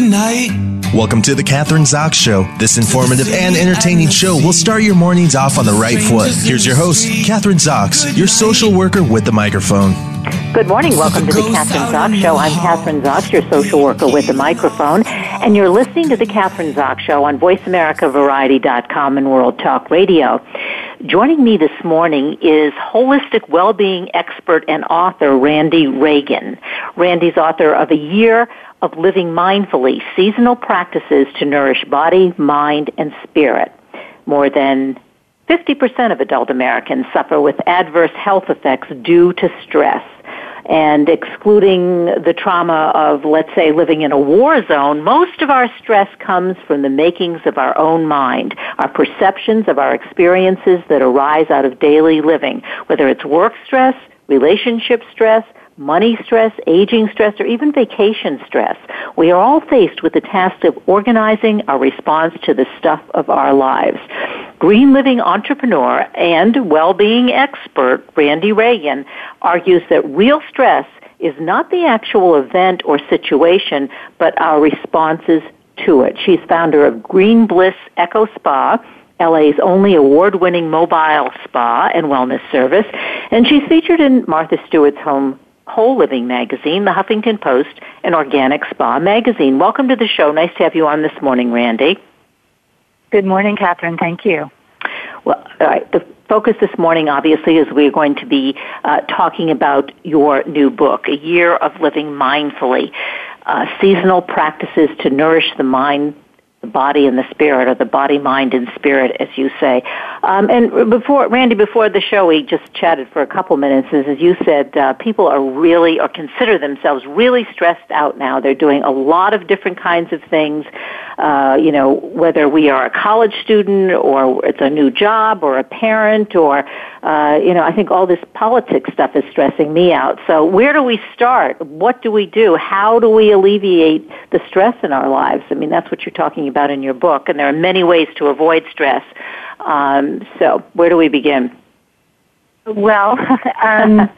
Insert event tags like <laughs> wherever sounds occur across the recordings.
Good night. Welcome to the Kathryn Zox Show. This informative and entertaining show will start your mornings off on the right foot. Here's your host, Kathryn Zox, your social worker with the microphone. Good morning. Welcome to the Kathryn Zox Show. I'm Kathryn Zox, your social worker with the microphone, and you're listening to the Kathryn Zox Show on VoiceAmericaVariety.com and World Talk Radio. Joining me this morning is holistic well-being expert and author Randi Ragan. Randi's author of A Year of Living Mindfully, Seasonal Practices to Nourish Body, Mind, and Spirit. More than 50% of adult Americans suffer with adverse health effects due to stress. And excluding the trauma of, let's say, living in a war zone, most of our stress comes from the makings of our own mind, our perceptions of our experiences that arise out of daily living, whether it's work stress, relationship stress, money stress, aging stress, or even vacation stress. We are all faced with the task of organizing our response to the stuff of our lives. Green living entrepreneur and well-being expert Randi Ragan argues that real stress is not the actual event or situation, but our responses to it. She's founder of Green Bliss Eco Spa, LA's only award-winning mobile spa and wellness service, and she's featured in Martha Stewart's home Whole Living magazine, the Huffington Post, and Organic Spa magazine. Welcome to the show. Nice to have you on this morning, Randi. Good morning, Kathryn. Thank you. Well, all right. The focus this morning, obviously, is we're going to be uh, talking about your new book, A Year of Living Mindfully. Uh, seasonal practices to nourish the mind, the body and the spirit, or the body, mind, and spirit, as you say. Um, and before, Randi, before the show, we just chatted for a couple minutes. As you said, uh, people are really, or consider themselves really stressed out now. They're doing a lot of different kinds of things. Uh, you know, whether we are a college student or it's a new job or a parent or, uh, you know, I think all this politics stuff is stressing me out. So where do we start? What do we do? How do we alleviate the stress in our lives? I mean, that's what you're talking about in your book, and there are many ways to avoid stress. Um, so where do we begin? Well, <laughs> um,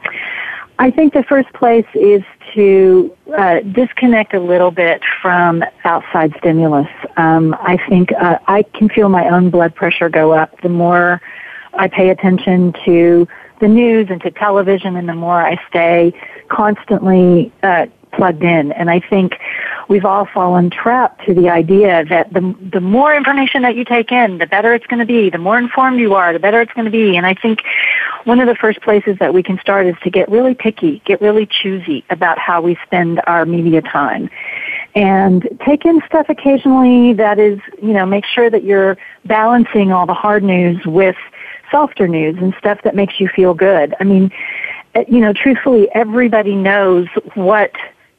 I think the first place is to uh, disconnect a little bit from outside stimulus. Um, I think uh, I can feel my own blood pressure go up the more I pay attention to the news and to television, and the more I stay constantly uh, plugged in. And I think we've all fallen trapped to the idea that the the more information that you take in, the better it's going to be. The more informed you are, the better it's going to be. And I think one of the first places that we can start is to get really picky, get really choosy about how we spend our media time. And take in stuff occasionally that is, you know, make sure that you're balancing all the hard news with softer news and stuff that makes you feel good. I mean, eh, you know, truthfully, everybody knows what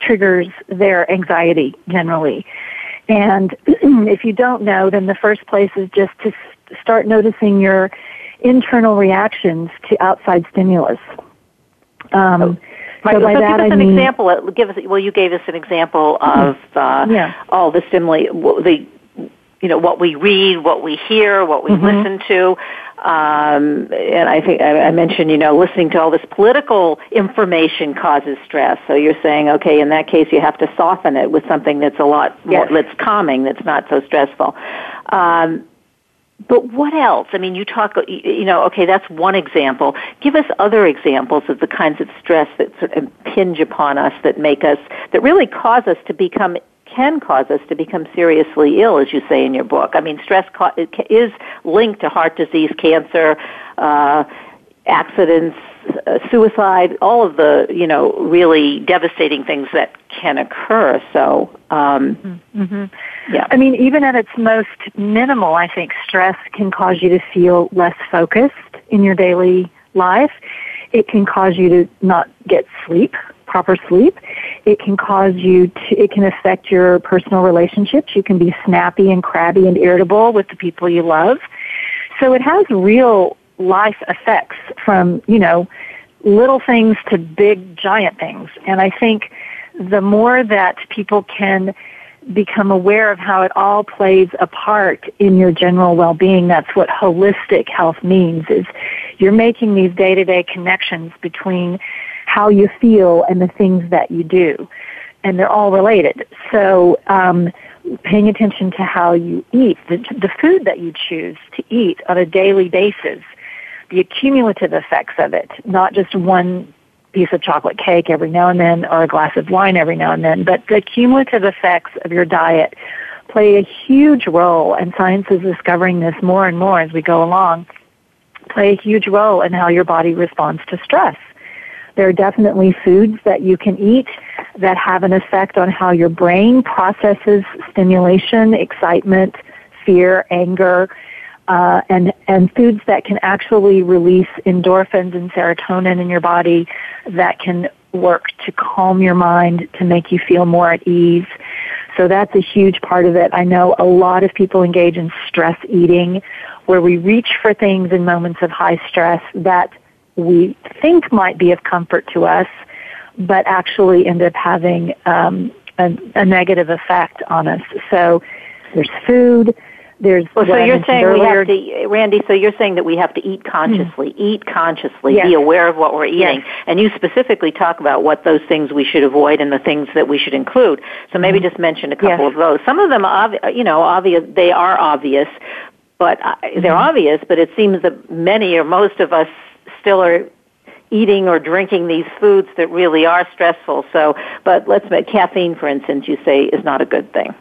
triggers their anxiety generally. And <clears throat> if you don't know, then the first place is just to start noticing your internal reactions to outside stimulus. Um, Right. So, so give us I an mean, example. Give us. Well, you gave us an example of uh, yeah. all the stimuli, the you know what we read, what we hear, what we mm-hmm. listen to. Um, and I think I, I mentioned, you know, listening to all this political information causes stress. So you're saying, okay, in that case, you have to soften it with something that's a lot yes. more, that's calming, that's not so stressful. Um, but what else? I mean, you talk, you know, okay, that's one example. Give us other examples of the kinds of stress that sort of impinge upon us that make us, that really cause us to become can cause us to become seriously ill, as you say in your book. I mean, stress is linked to heart disease, cancer, uh, accidents, uh, suicide, all of the you know really devastating things that can occur. So, um, mm-hmm. yeah. I mean, even at its most minimal, I think stress can cause you to feel less focused in your daily life. It can cause you to not get sleep proper sleep. It can cause you to, it can affect your personal relationships. You can be snappy and crabby and irritable with the people you love. So it has real life effects from, you know, little things to big giant things. And I think the more that people can become aware of how it all plays a part in your general well-being, that's what holistic health means is you're making these day-to-day connections between how you feel and the things that you do. and they're all related. So, um, paying attention to how you eat, the, the food that you choose to eat on a daily basis, the accumulative effects of it, not just one piece of chocolate cake every now and then or a glass of wine every now and then, but the cumulative effects of your diet play a huge role, and science is discovering this more and more as we go along, play a huge role in how your body responds to stress. There are definitely foods that you can eat that have an effect on how your brain processes stimulation, excitement, fear, anger, uh, and and foods that can actually release endorphins and serotonin in your body that can work to calm your mind to make you feel more at ease. So that's a huge part of it. I know a lot of people engage in stress eating where we reach for things in moments of high stress that we think might be of comfort to us, but actually end up having um, a, a negative effect on us. So there's food, there's well, so you're saying earlier. we have to, Randi. So you're saying that we have to eat consciously, mm. eat consciously, yes. be aware of what we're eating, yes. and you specifically talk about what those things we should avoid and the things that we should include. So maybe mm. just mention a couple yes. of those. Some of them, obvi- you know, obvious. They are obvious, but uh, they're mm. obvious. But it seems that many or most of us still are eating or drinking these foods that really are stressful. So, but let's make caffeine, for instance, you say is not a good thing.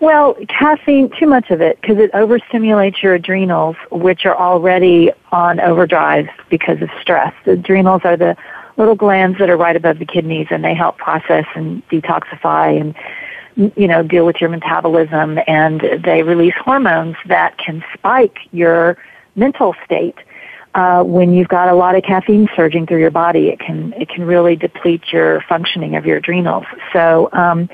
Well, caffeine, too much of it, because it overstimulates your adrenals, which are already on overdrive because of stress. The adrenals are the little glands that are right above the kidneys, and they help process and detoxify and you know deal with your metabolism, and they release hormones that can spike your mental state. Uh, when you've got a lot of caffeine surging through your body, it can it can really deplete your functioning of your adrenals. So. Um,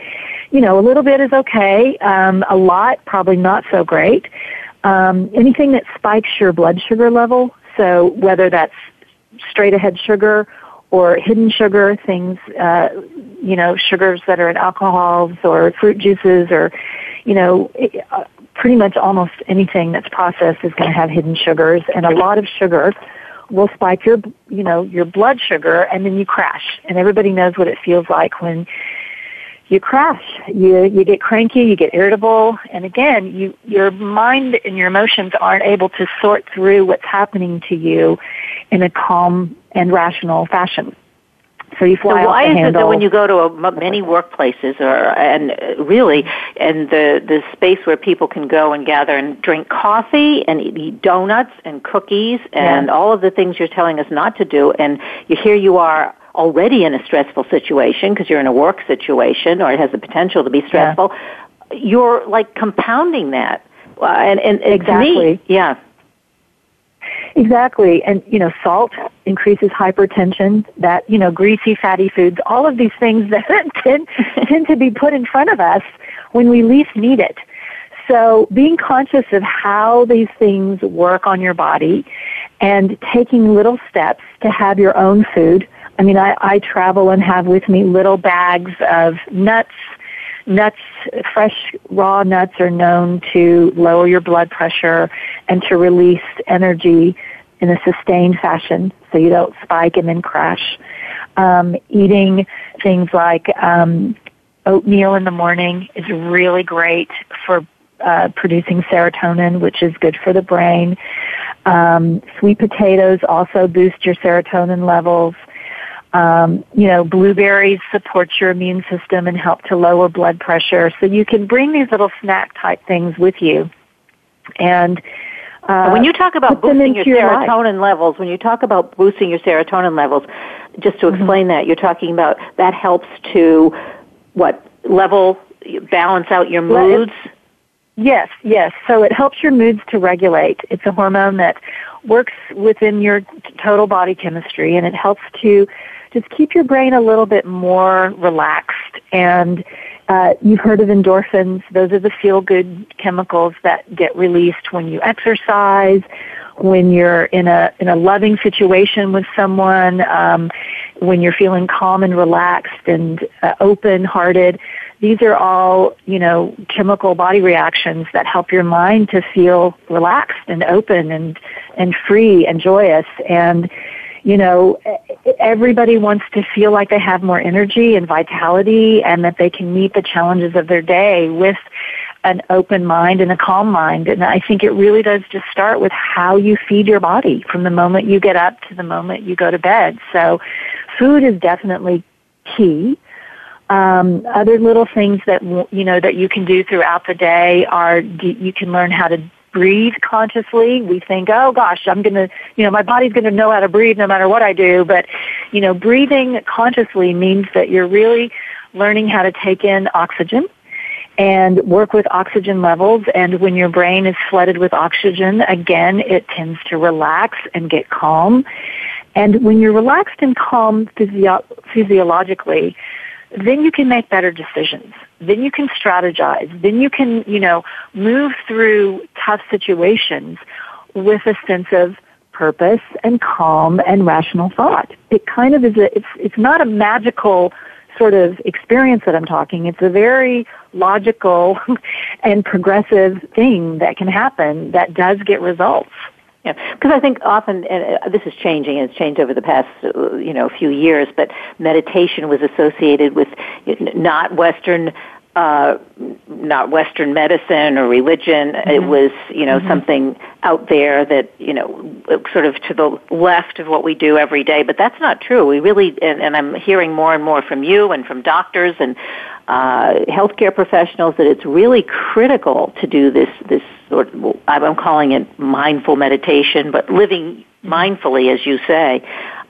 you know, a little bit is okay. Um, a lot, probably not so great. Um, anything that spikes your blood sugar level, so whether that's straight ahead sugar or hidden sugar, things, uh, you know, sugars that are in alcohols or fruit juices or, you know, uh, pretty much almost anything that's processed is going to have hidden sugars and a lot of sugar will spike your, you know, your blood sugar and then you crash. And everybody knows what it feels like when you crash. You you get cranky, you get irritable, and again, you your mind and your emotions aren't able to sort through what's happening to you in a calm and rational fashion. So you fly so why is it that when you go to a, many workplaces or and really and the the space where people can go and gather and drink coffee and eat donuts and cookies and yeah. all of the things you're telling us not to do and you here you are already in a stressful situation because you're in a work situation or it has the potential to be stressful, yeah. you're like compounding that. Uh, and, and, and exactly. Me, yeah. Exactly. And, you know, salt increases hypertension, that, you know, greasy, fatty foods, all of these things <laughs> that tend, tend to be put in front of us when we least need it. So being conscious of how these things work on your body and taking little steps to have your own food I mean, I, I travel and have with me little bags of nuts. Nuts, fresh raw nuts are known to lower your blood pressure and to release energy in a sustained fashion so you don't spike and then crash. Um, eating things like um, oatmeal in the morning is really great for uh, producing serotonin, which is good for the brain. Um, sweet potatoes also boost your serotonin levels. Um, you know, blueberries support your immune system and help to lower blood pressure. So you can bring these little snack type things with you. And uh, when you talk about boosting your serotonin your levels, when you talk about boosting your serotonin levels, just to mm-hmm. explain mm-hmm. that, you're talking about that helps to what level balance out your moods. Yes, yes. So it helps your moods to regulate. It's a hormone that works within your total body chemistry and it helps to just keep your brain a little bit more relaxed. And uh, you've heard of endorphins. Those are the feel-good chemicals that get released when you exercise, when you're in a in a loving situation with someone, um, when you're feeling calm and relaxed and uh, open-hearted. These are all, you know, chemical body reactions that help your mind to feel relaxed and open and and free and joyous and you know, everybody wants to feel like they have more energy and vitality and that they can meet the challenges of their day with an open mind and a calm mind. And I think it really does just start with how you feed your body from the moment you get up to the moment you go to bed. So food is definitely key. Um, other little things that you know that you can do throughout the day are you can learn how to breathe consciously. We think, oh gosh, I'm going to, you know, my body's going to know how to breathe no matter what I do. But, you know, breathing consciously means that you're really learning how to take in oxygen and work with oxygen levels. And when your brain is flooded with oxygen, again, it tends to relax and get calm. And when you're relaxed and calm physio- physiologically, then you can make better decisions. Then you can strategize. Then you can, you know, move through tough situations with a sense of purpose and calm and rational thought. It kind of is a, it's, it's not a magical sort of experience that I'm talking. It's a very logical <laughs> and progressive thing that can happen that does get results. Yeah, because I think often and uh, this is changing. It's changed over the past, uh, you know, few years. But meditation was associated with not Western, uh, not Western medicine or religion. Mm-hmm. It was, you know, mm-hmm. something out there that, you know, sort of to the left of what we do every day. But that's not true. We really, and, and I'm hearing more and more from you and from doctors and uh, healthcare professionals that it's really critical to do this this sort of, I'm calling it mindful meditation, but living mindfully, as you say,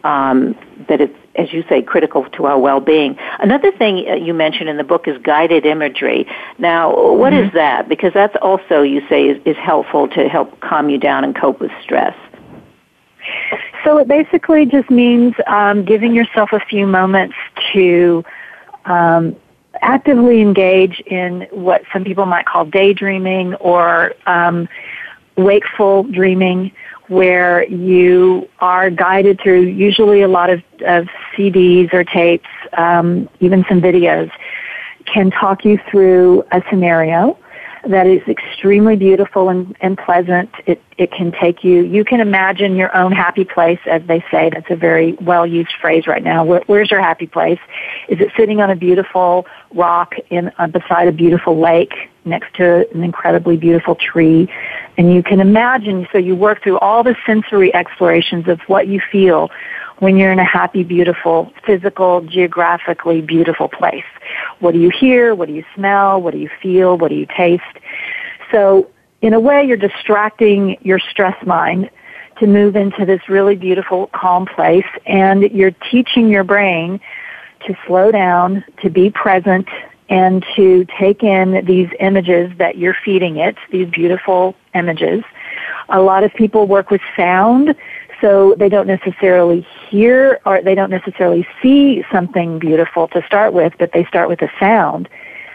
um, that it's as you say critical to our well-being. Another thing uh, you mentioned in the book is guided imagery. Now, what mm-hmm. is that? Because that's also you say is, is helpful to help calm you down and cope with stress. So it basically just means um, giving yourself a few moments to um, actively engage in what some people might call daydreaming or um, wakeful dreaming, where you are guided through usually a lot of, of CDs or tapes, um, even some videos, can talk you through a scenario that is extremely beautiful and, and pleasant. It, it can take you, you can imagine your own happy place, as they say. That's a very well used phrase right now. Where, where's your happy place? Is it sitting on a beautiful rock in, uh, beside a beautiful lake next to an incredibly beautiful tree? And you can imagine, so you work through all the sensory explorations of what you feel when you're in a happy, beautiful, physical, geographically beautiful place. What do you hear? What do you smell? What do you feel? What do you taste? So in a way, you're distracting your stress mind to move into this really beautiful, calm place and you're teaching your brain to slow down, to be present, and to take in these images that you're feeding it, these beautiful images. A lot of people work with sound so they don't necessarily hear or they don't necessarily see something beautiful to start with, but they start with a sound.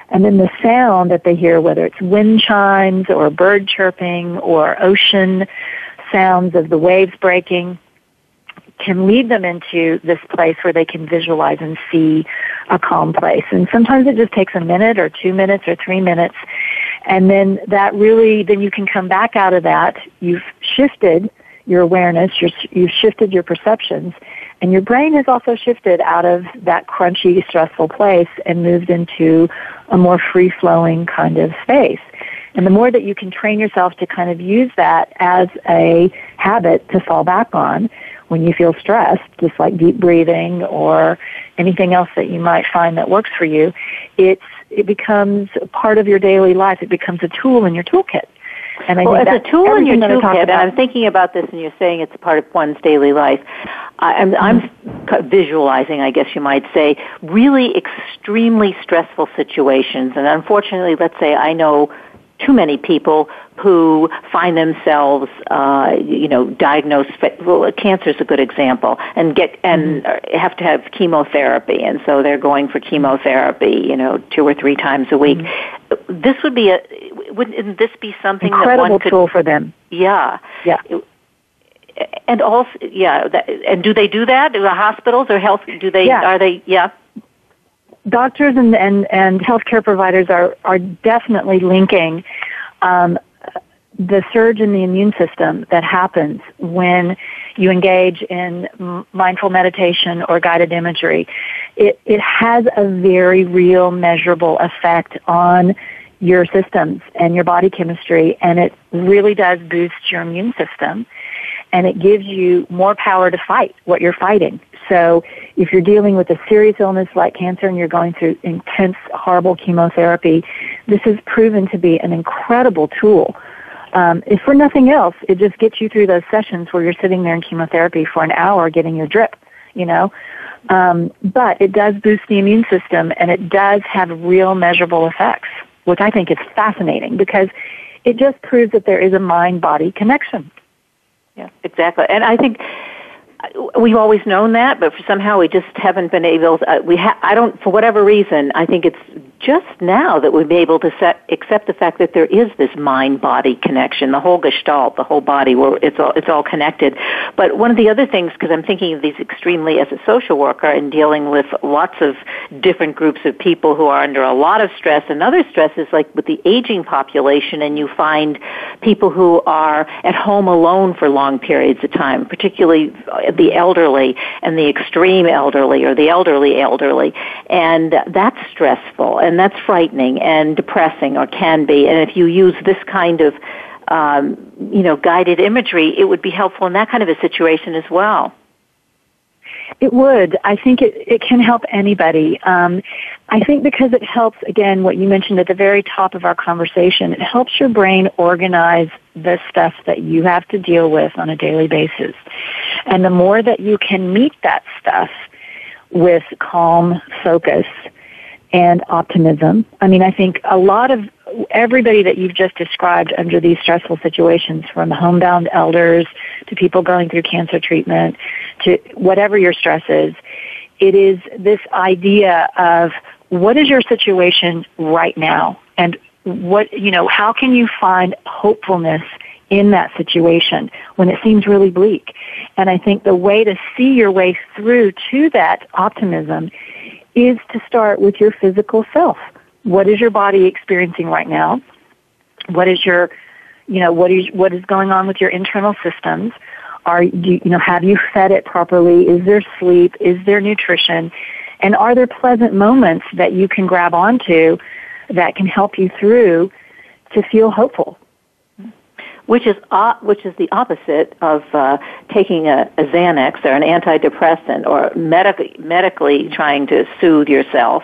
And then the sound that they hear, whether it's wind chimes or bird chirping or ocean sounds of the waves breaking, can lead them into this place where they can visualize and see a calm place. And sometimes it just takes a minute or two minutes or three minutes. And then that really, then you can come back out of that. You've shifted your awareness, you you've shifted your perceptions, and your brain has also shifted out of that crunchy, stressful place and moved into a more free-flowing kind of space. And the more that you can train yourself to kind of use that as a habit to fall back on when you feel stressed, just like deep breathing or anything else that you might find that works for you, it's, it becomes part of your daily life. It becomes a tool in your toolkit. And I well, as a tool in your toolkit, and I'm thinking about this, and you're saying it's part of one's daily life. I'm, I'm visualizing, I guess you might say, really extremely stressful situations. And unfortunately, let's say I know too many people who find themselves, uh, you know, diagnosed. Well, cancer is a good example, and get and mm-hmm. have to have chemotherapy, and so they're going for chemotherapy, you know, two or three times a week. Mm-hmm. This would be a wouldn't this be something incredible that one could, tool for them? Yeah, yeah. And also, yeah, that, and do they do that? Do the hospitals or health? Do they? Yeah. Are they? Yeah doctors and, and, and healthcare providers are, are definitely linking um, the surge in the immune system that happens when you engage in mindful meditation or guided imagery, it, it has a very real measurable effect on your systems and your body chemistry and it really does boost your immune system and it gives you more power to fight what you're fighting. So if you're dealing with a serious illness like cancer and you're going through intense, horrible chemotherapy, this has proven to be an incredible tool. Um, if for nothing else, it just gets you through those sessions where you're sitting there in chemotherapy for an hour getting your drip, you know. Um, but it does boost the immune system and it does have real measurable effects, which I think is fascinating because it just proves that there is a mind-body connection. Yeah, exactly. And I think we've always known that, but somehow we just haven't been able. To, uh, we ha- I don't, for whatever reason, I think it's just now that we've been able to set, accept the fact that there is this mind-body connection, the whole gestalt, the whole body, where it's all it's all connected. But one of the other things, because I'm thinking of these extremely as a social worker and dealing with lots of different groups of people who are under a lot of stress and other stresses, like with the aging population, and you find people who are at home alone for long periods of time, particularly uh, the elderly and the extreme elderly or the elderly elderly, and that's stressful and that's frightening and depressing or can be. And if you use this kind of um, you know guided imagery, it would be helpful in that kind of a situation as well. It would. I think it, it can help anybody. Um, I think because it helps, again, what you mentioned at the very top of our conversation, it helps your brain organize the stuff that you have to deal with on a daily basis. And the more that you can meet that stuff with calm focus and optimism, I mean, I think a lot of everybody that you've just described under these stressful situations, from homebound elders to people going through cancer treatment to whatever your stress is, it is this idea of what is your situation right now and what, you know, how can you find hopefulness in that situation when it seems really bleak? And I think the way to see your way through to that optimism is to start with your physical self what is your body experiencing right now? What is your, you know, what is what is going on with your internal systems? Are you, you know, have you fed it properly? Is there sleep? Is there nutrition? And are there pleasant moments that you can grab onto that can help you through to feel hopeful? Which is uh, which is the opposite of uh, taking a, a Xanax or an antidepressant or medically medically trying to soothe yourself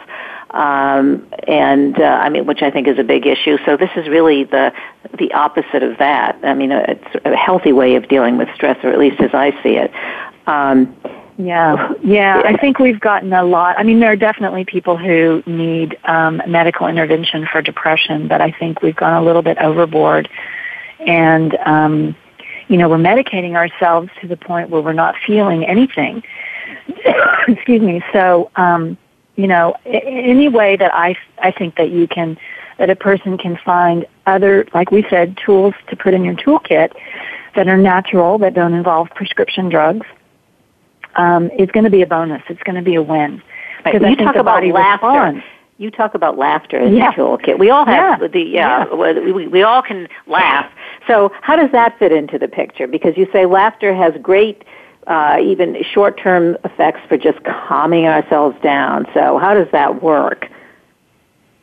um, and uh, I mean, which I think is a big issue. So this is really the the opposite of that. I mean, uh, it's a healthy way of dealing with stress, or at least as I see it. Um, yeah, yeah. I think we've gotten a lot. I mean, there are definitely people who need um, medical intervention for depression, but I think we've gone a little bit overboard, and um, you know, we're medicating ourselves to the point where we're not feeling anything. <coughs> Excuse me. So. Um, you know, any way that I, I think that you can, that a person can find other, like we said, tools to put in your toolkit that are natural, that don't involve prescription drugs, um, is going to be a bonus. It's going to be a win. Because you talk about laughter. Responds. You talk about laughter as yeah. a toolkit. We all have yeah. the yeah, yeah. We, we all can laugh. So how does that fit into the picture? Because you say laughter has great uh, even short-term effects for just calming ourselves down. So how does that work?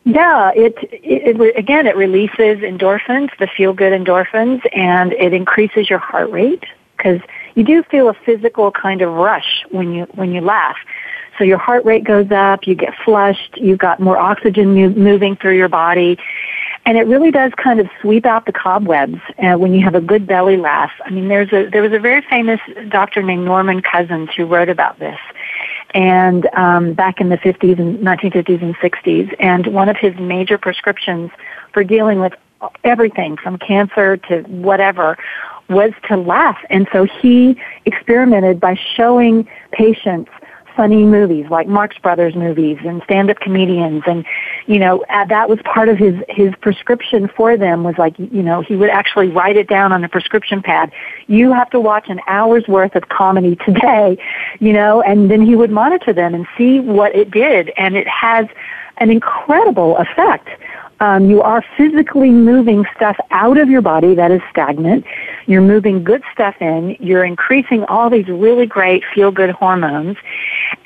Yeah, it, it, it, again it releases endorphins, the feel-good endorphins, and it increases your heart rate because you do feel a physical kind of rush when you when you laugh. So your heart rate goes up, you get flushed, you've got more oxygen moving through your body, and it really does kind of sweep out the cobwebs uh, when you have a good belly laugh. I mean, there's a there was a very famous doctor named Norman Cousins who wrote about this, and um, back in the 50s and 1950s and 60s, and one of his major prescriptions for dealing with everything from cancer to whatever was to laugh. And so he experimented by showing patients funny movies like Marx Brothers movies and stand-up comedians. And you know uh, that was part of his his prescription for them was like you know he would actually write it down on a prescription pad. You have to watch an hour's worth of comedy <laughs> today you know and then he would monitor them and see what it did. And it has an incredible effect Um, you are physically moving stuff out of your body that is stagnant. You're moving good stuff in. You're increasing all these really great feel-good hormones.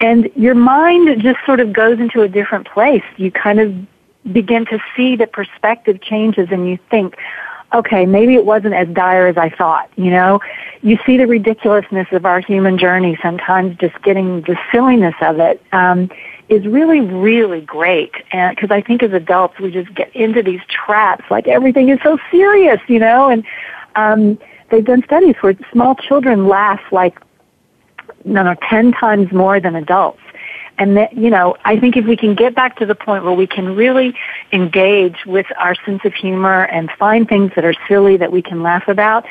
And your mind just sort of goes into a different place. You kind of begin to see the perspective changes and you think, okay, maybe it wasn't as dire as I thought, you know? You see the ridiculousness of our human journey sometimes just getting the silliness of it. Um, is really, really great. And because I think as adults we just get into these traps, like everything is so serious, you know. And um, they've done studies where small children laugh like, no, no, ten times more than adults. And that, you know, I think if we can get back to the point where we can really engage with our sense of humor and find things that are silly that we can laugh about,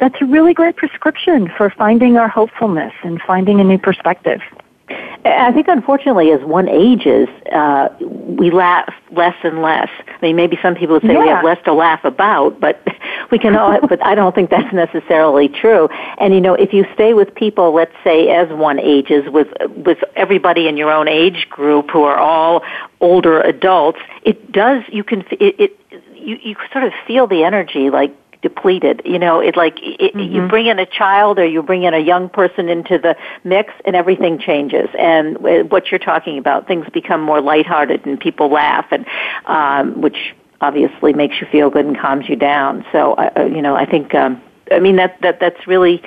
that's a really great prescription for finding our hopefulness and finding a new perspective. I think, unfortunately, as one ages, uh, we laugh less and less. I mean, maybe some people would say yeah. we have less to laugh about, but <laughs> we can all. <laughs> but I don't think that's necessarily true. And you know, if you stay with people, let's say, as one ages, with with everybody in your own age group who are all older adults, it does. You can it. it you, you sort of feel the energy like depleted. You know, it like it, mm-hmm. you bring in a child or you bring in a young person into the mix, and everything changes. And what you're talking about, things become more lighthearted, and people laugh, and um, which obviously makes you feel good and calms you down. So, uh, you know, I think, um, I mean, that that that's really.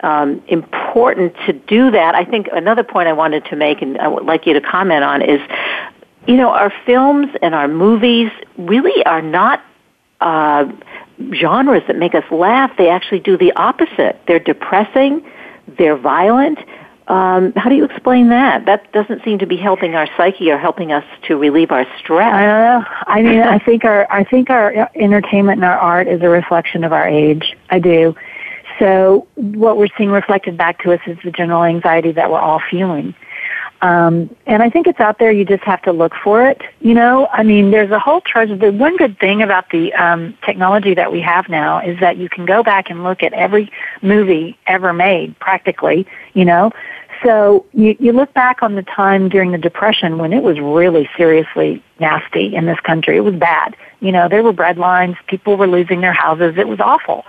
Um, important to do that. I think another point I wanted to make, and I would like you to comment on, is you know, our films and our movies really are not uh, genres that make us laugh, they actually do the opposite. They're depressing, they're violent. Um, how do you explain that? That doesn't seem to be helping our psyche or helping us to relieve our stress. I don't know. I mean, I think our I think our entertainment and our art is a reflection of our age. I do. So what we're seeing reflected back to us is the general anxiety that we're all feeling. Um, and I think it's out there. You just have to look for it. You know, I mean, there's a whole treasure. The one good thing about the um, technology that we have now is that you can go back and look at every movie ever made, practically. You know, so you, you look back on the time during the Depression when it was really seriously nasty in this country. It was bad. You know, there were bread lines. People were losing their houses. It was awful.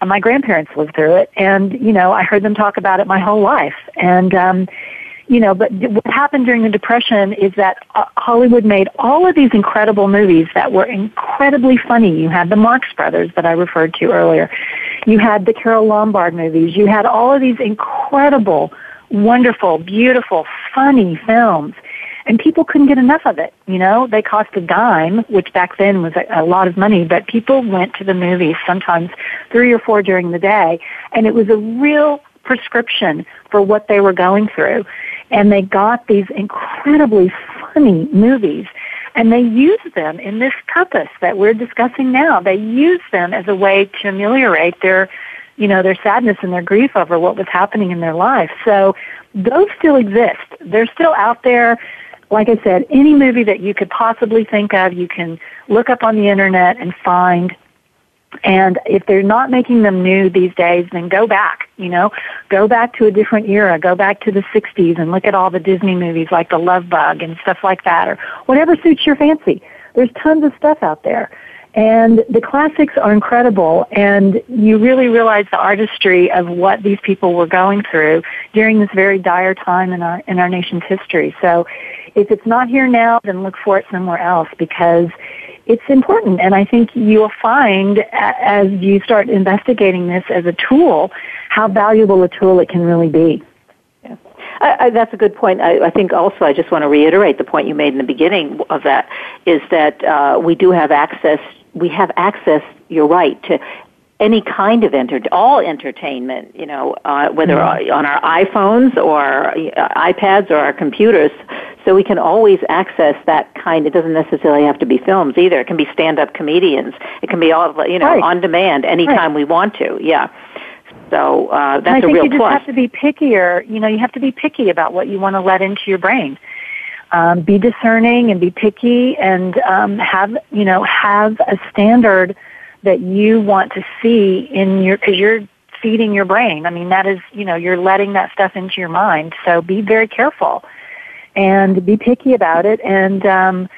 And my grandparents lived through it, and you know, I heard them talk about it my whole life. And um, you know, but what happened during the Depression is that uh, Hollywood made all of these incredible movies that were incredibly funny. You had the Marx Brothers that I referred to earlier. You had the Carole Lombard movies. You had all of these incredible, wonderful, beautiful, funny films. And people couldn't get enough of it. You know, they cost a dime, which back then was a, a lot of money, but people went to the movies sometimes three or four during the day. And it was a real prescription for what they were going through and they got these incredibly funny movies and they used them in this purpose that we're discussing now. They used them as a way to ameliorate their, you know, their sadness and their grief over what was happening in their life. So those still exist. They're still out there. Like I said, any movie that you could possibly think of, you can look up on the internet and find and if they're not making them new these days, then go back, you know, go back to a different era, go back to the 60s and look at all the Disney movies like The Love Bug and stuff like that or whatever suits your fancy. There's tons of stuff out there. And the classics are incredible and you really realize the artistry of what these people were going through during this very dire time in our, in our nation's history. So if it's not here now, then look for it somewhere else because it's important. And I think you'll find as you start investigating this as a tool, how valuable a tool it can really be. Yeah. I, I, that's a good point. I, I, think also I just want to reiterate the point you made in the beginning of that is that uh, we do have access. We have access. You're right to any kind of enter all entertainment, you know, uh, whether mm-hmm. on our iPhones or uh, iPads or our computers. So we can always access that kind. It doesn't necessarily have to be films either. It can be stand-up comedians. It can be all, you know, right. on demand anytime right. we want to. Yeah. So uh, that's a real plus. I think you just have to be pickier. You know, you have to be picky about what you want to let into your brain. Um, be discerning and be picky, and um, have you know have a standard that you want to see in your, cause you're feeding your brain. I mean, that is, you know, you're letting that stuff into your mind. So be very careful and be picky about it. And, um,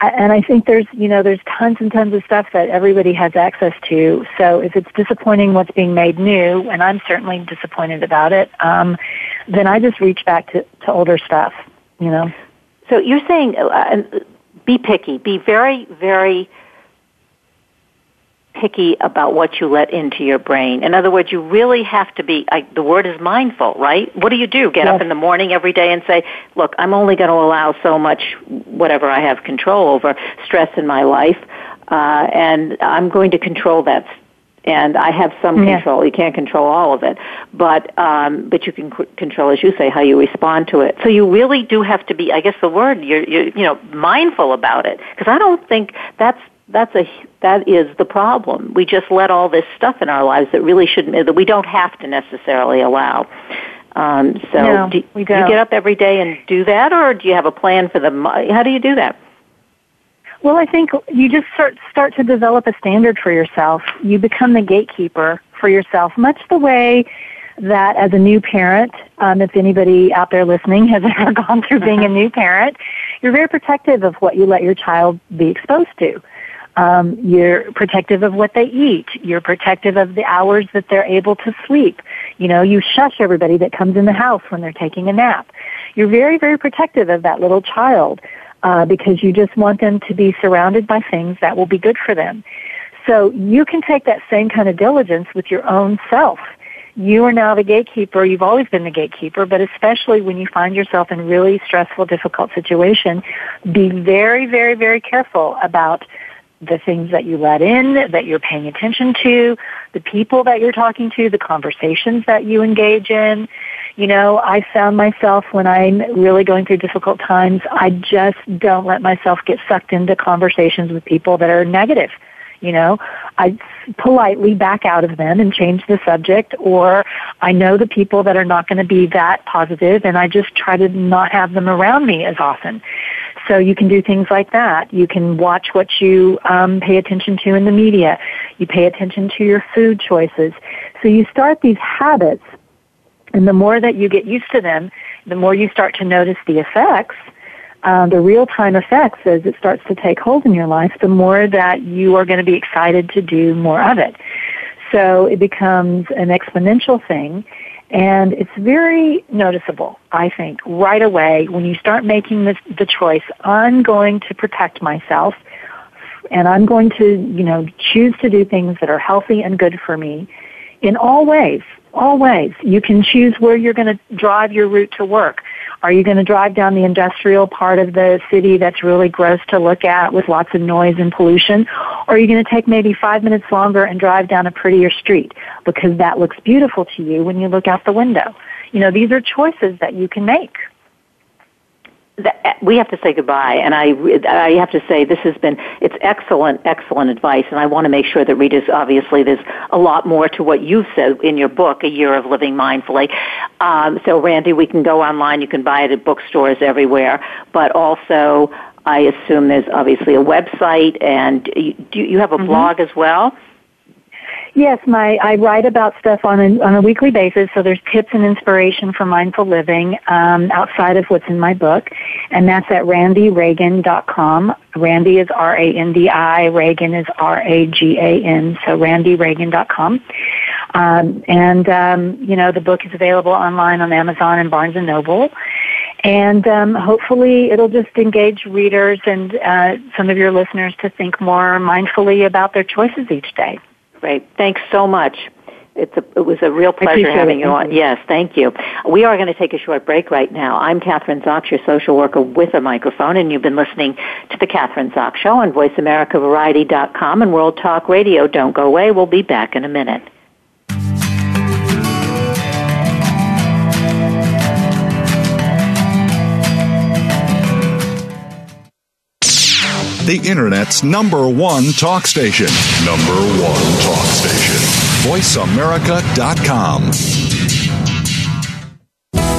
I, and I think there's, you know, there's tons and tons of stuff that everybody has access to. So if it's disappointing what's being made new, and I'm certainly disappointed about it, um, then I just reach back to, to older stuff, you know. So you're saying uh, be picky, be very, very picky about what you let into your brain. In other words, you really have to be, I, the word is mindful, right? What do you do? Get yes. up in the morning every day and say, look, I'm only going to allow so much, whatever I have control over, stress in my life, uh, and I'm going to control that. And I have some yes. control. You can't control all of it, but um, but you can c- control, as you say, how you respond to it. So you really do have to be, I guess, the word you're, you're you know mindful about it because I don't think that's that's a that is the problem. We just let all this stuff in our lives that really shouldn't that we don't have to necessarily allow. Um, so no, do, don't. you get up every day and do that, or do you have a plan for the? How do you do that? Well, I think you just start start to develop a standard for yourself. You become the gatekeeper for yourself, much the way that as a new parent, um, if anybody out there listening has <laughs> ever gone through being a new parent, you're very protective of what you let your child be exposed to. Um, you're protective of what they eat. You're protective of the hours that they're able to sleep. You know, you shush everybody that comes in the house when they're taking a nap. You're very, very protective of that little child uh, because you just want them to be surrounded by things that will be good for them. So you can take that same kind of diligence with your own self. You are now the gatekeeper. You've always been the gatekeeper, but especially when you find yourself in really stressful, difficult situation, be very, very, very careful about the things that you let in, that you're paying attention to, the people that you're talking to, the conversations that you engage in. You know, I found myself when I'm really going through difficult times, I just don't let myself get sucked into conversations with people that are negative. You know, I politely back out of them and change the subject or I know the people that are not going to be that positive and I just try to not have them around me as often. So you can do things like that. You can watch what you um, pay attention to in the media. You pay attention to your food choices. So you start these habits, and the more that you get used to them, the more you start to notice the effects, um, the real-time effects as it starts to take hold in your life, the more that you are going to be excited to do more of it. So it becomes an exponential thing and it's very noticeable, I think, right away when you start making this, the choice, I'm going to protect myself and I'm going to, you know, choose to do things that are healthy and good for me in all ways, all ways. You can choose where you're going to drive your route to work. Are you going to drive down the industrial part of the city that's really gross to look at with lots of noise and pollution? Or are you going to take maybe five minutes longer and drive down a prettier street because that looks beautiful to you when you look out the window? You know, these are choices that you can make we have to say goodbye, and I, I have to say this has been it's excellent, excellent advice, and I want to make sure that readers obviously there's a lot more to what you've said in your book, A Year of Living Mindfully. Um, so, Randi, we can go online, you can buy it at bookstores everywhere, but also I assume there's obviously a website, and you, do you have a mm-hmm. blog as well? Yes, my I write about stuff on a on a weekly basis. So there's tips and inspiration for mindful living um, outside of what's in my book, and that's at randiragan.com. Randi is R A N D I. Ragan is R A G A N. So randiragan.com. Um, and um, you know the book is available online on Amazon and Barnes and Noble. And um, hopefully, it'll just engage readers and uh, some of your listeners to think more mindfully about their choices each day. Great. Thanks so much. It's a, it was a real pleasure having you on. Yes, thank you. We are going to take a short break right now. I'm Kathryn Zox, your social worker with a microphone, and you've been listening to the Kathryn Zox Show on VoiceAmericaVariety.com and World Talk Radio. Don't go away. We'll be back in a minute. The Internet's number one talk station. Number one talk station. VoiceAmerica.com.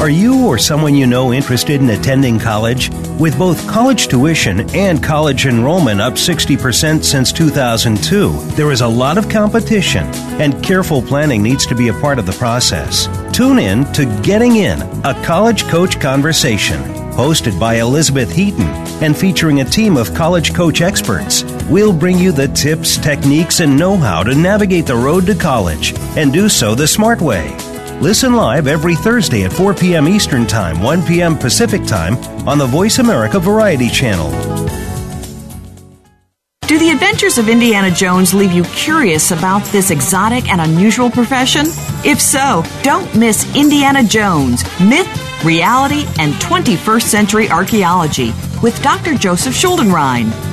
Are you or someone you know interested in attending college? With both college tuition and college enrollment up 60% since 2002, there is a lot of competition, and careful planning needs to be a part of the process. Tune in to Getting In, a college coach conversation hosted by Elizabeth Heaton and featuring a team of college coach experts. We'll bring you the tips, techniques, and know how to navigate the road to college and do so the smart way. Listen live every Thursday at 4 p.m. Eastern Time, 1 p.m. Pacific Time on the Voice America Variety Channel. Do the adventures of Indiana Jones leave you curious about this exotic and unusual profession? If so, don't miss Indiana Jones Myth, Reality, and 21st Century Archaeology with Dr. Joseph Schuldenrein.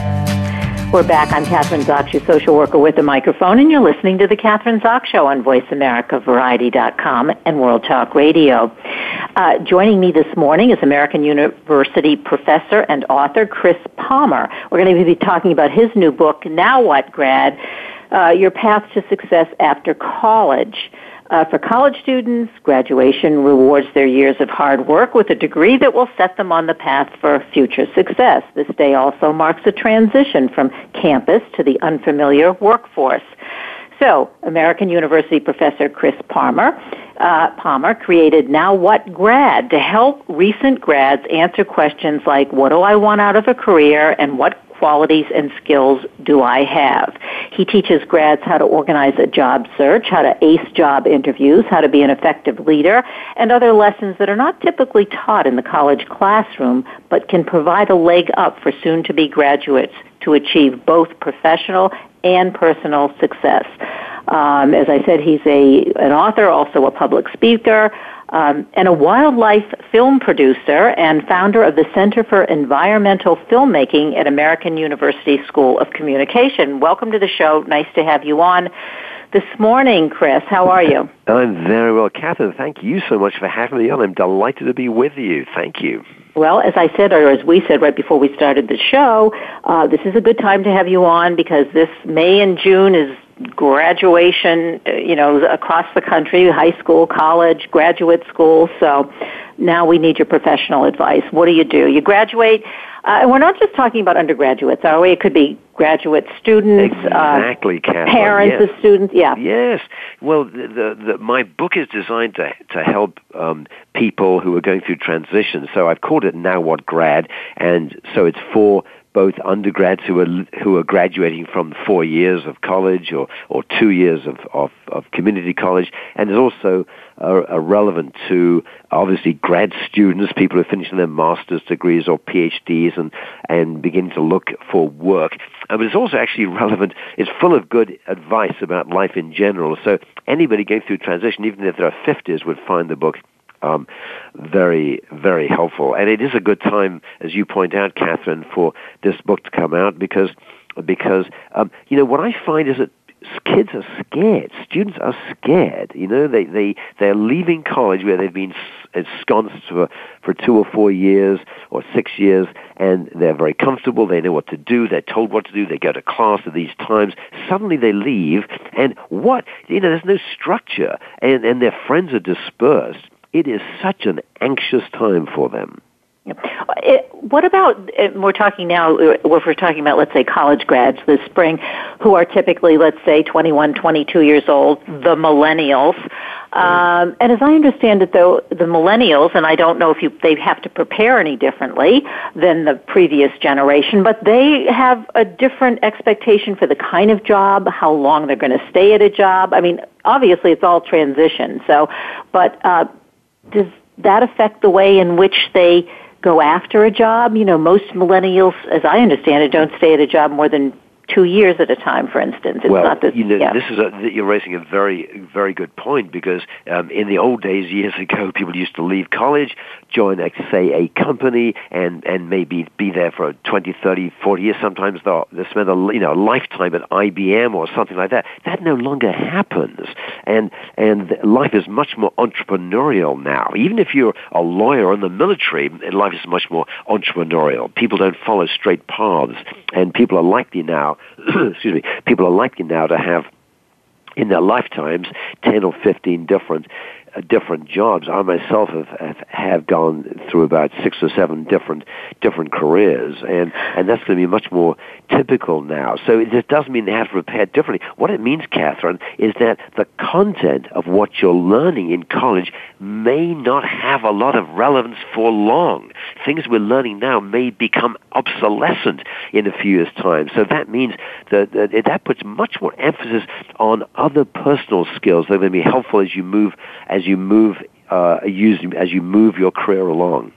We're back. I'm Kathryn Zox, your social worker with a microphone, and you're listening to the Kathryn Zox Show on VoiceAmericaVariety.com and World Talk Radio. Uh, joining me this morning is American University professor and author Chris Palmer. We're going to be talking about his new book, Now What, Grad? Uh, your path to success after college. Uh, for college students, graduation rewards their years of hard work with a degree that will set them on the path for future success. This day also marks a transition from campus to the unfamiliar workforce. So, American University professor Chris Palmer, uh, Palmer created Now What Grad to help recent grads answer questions like, what do I want out of a career and what qualities and skills do I have? He teaches grads how to organize a job search, how to ace job interviews, how to be an effective leader, and other lessons that are not typically taught in the college classroom, but can provide a leg up for soon to be graduates to achieve both professional and personal success. Um, as I said, he's a an author, also a public speaker, um, and a wildlife film producer and founder of the Center for Environmental Filmmaking at American University School of Communication. Welcome to the show. Nice to have you on this morning, Chris. How are you? I'm very well, Kathryn. Thank you so much for having me on. I'm delighted to be with you. Thank you. Well, as I said, or as we said right before we started the show, uh, this is a good time to have you on because this May and June is graduation, you know, across the country, high school, college, graduate school. So now we need your professional advice. What do you do? You graduate, uh, and we're not just talking about undergraduates, are we? It could be graduate students, uh, exactly, uh, parents yes. of students. Yeah. Yes. Well, the, the, the, my book is designed to to help um, people who are going through transition. So I've called it Now What Grad, and so it's for both undergrads who are who are graduating from four years of college or, or two years of, of, of community college, and is also relevant to obviously grad students, people who are finishing their master's degrees or PhDs and, and beginning to look for work. Uh, but it's also actually relevant. It's full of good advice about life in general. So anybody going through transition, even if they're 50s, would find the book um, very, very helpful. And it is a good time, as you point out, Kathryn, for this book to come out because because um, you know what I find is that kids are scared. Students are scared. You know, they they they're leaving college where they've been ensconced for for two or four years or six years, and they're very comfortable. They know what to do. They're told what to do. They go to class at these times. Suddenly they leave, and what you know, there's no structure, and and their friends are dispersed it is such an anxious time for them. It, what about, we're talking now, if we're talking about, let's say, college grads this spring who are typically, let's say, 21, 22 years old, the millennials. Um, and as I understand it, though, the millennials, and I don't know if you, they have to prepare any differently than the previous generation, but they have a different expectation for the kind of job, how long they're going to stay at a job. I mean, obviously it's all transition. So, but uh, does that affect the way in which they go after a job? You know, most millennials, as I understand it, don't stay at a job more than two years at a time, for instance. It's well, not this, you know, yeah. this is a, you're raising a very, very good point because um, in the old days, years ago, <laughs> people used to leave college, join, like, say, a company, and and maybe be there for 20, 30, 40 years. Sometimes they'll, they spend a you know a lifetime at IBM or something like that. That no longer happens, and and life is much more entrepreneurial now. Even if you're a lawyer in the military, life is much more entrepreneurial. People don't follow straight paths, and people are likely now, <clears throat> excuse me, people are likely now to have in their lifetimes 10 or 15 different Uh, different jobs. I myself have, have have gone through about six or seven different different careers, and and that's going to be much more typical now. So it doesn't mean they have to prepare differently. What it means, Kathryn, is that the content of what you're learning in college may not have a lot of relevance for long. Things we're learning now may become obsolescent in a few years' time. So that means that that, that puts much more emphasis on other personal skills that are going to be helpful as you move as you move uh, use, as you move your career along.